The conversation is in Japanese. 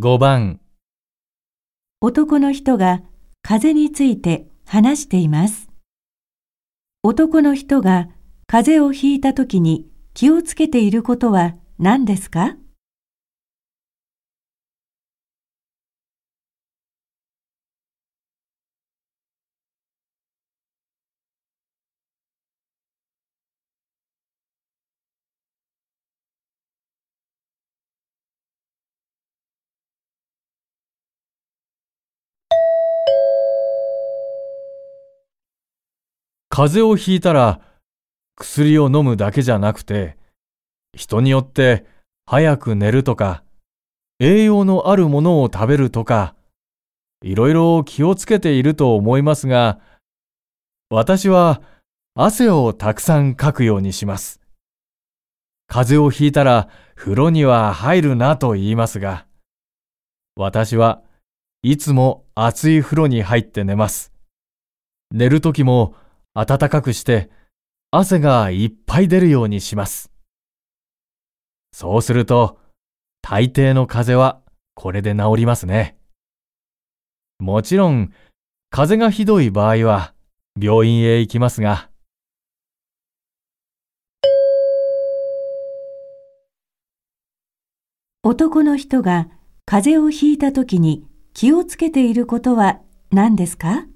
5番男の人が風について話しています。男の人が風邪をひいた時に気をつけていることは何ですか？風邪をひいたら薬を飲むだけじゃなくて、人によって早く寝るとか、栄養のあるものを食べるとか、いろいろ気をつけていると思いますが、私は汗をたくさんかくようにします。風邪をひいたら風呂には入るなと言いますが、私はいつも熱い風呂に入って寝ます。寝るときも暖かくして汗がいっぱい出るようにします。そうすると大抵の風邪はこれで治りますね。もちろん風邪がひどい場合は病院へ行きますが、男の人が風邪をひいたときに気をつけていることは何ですか？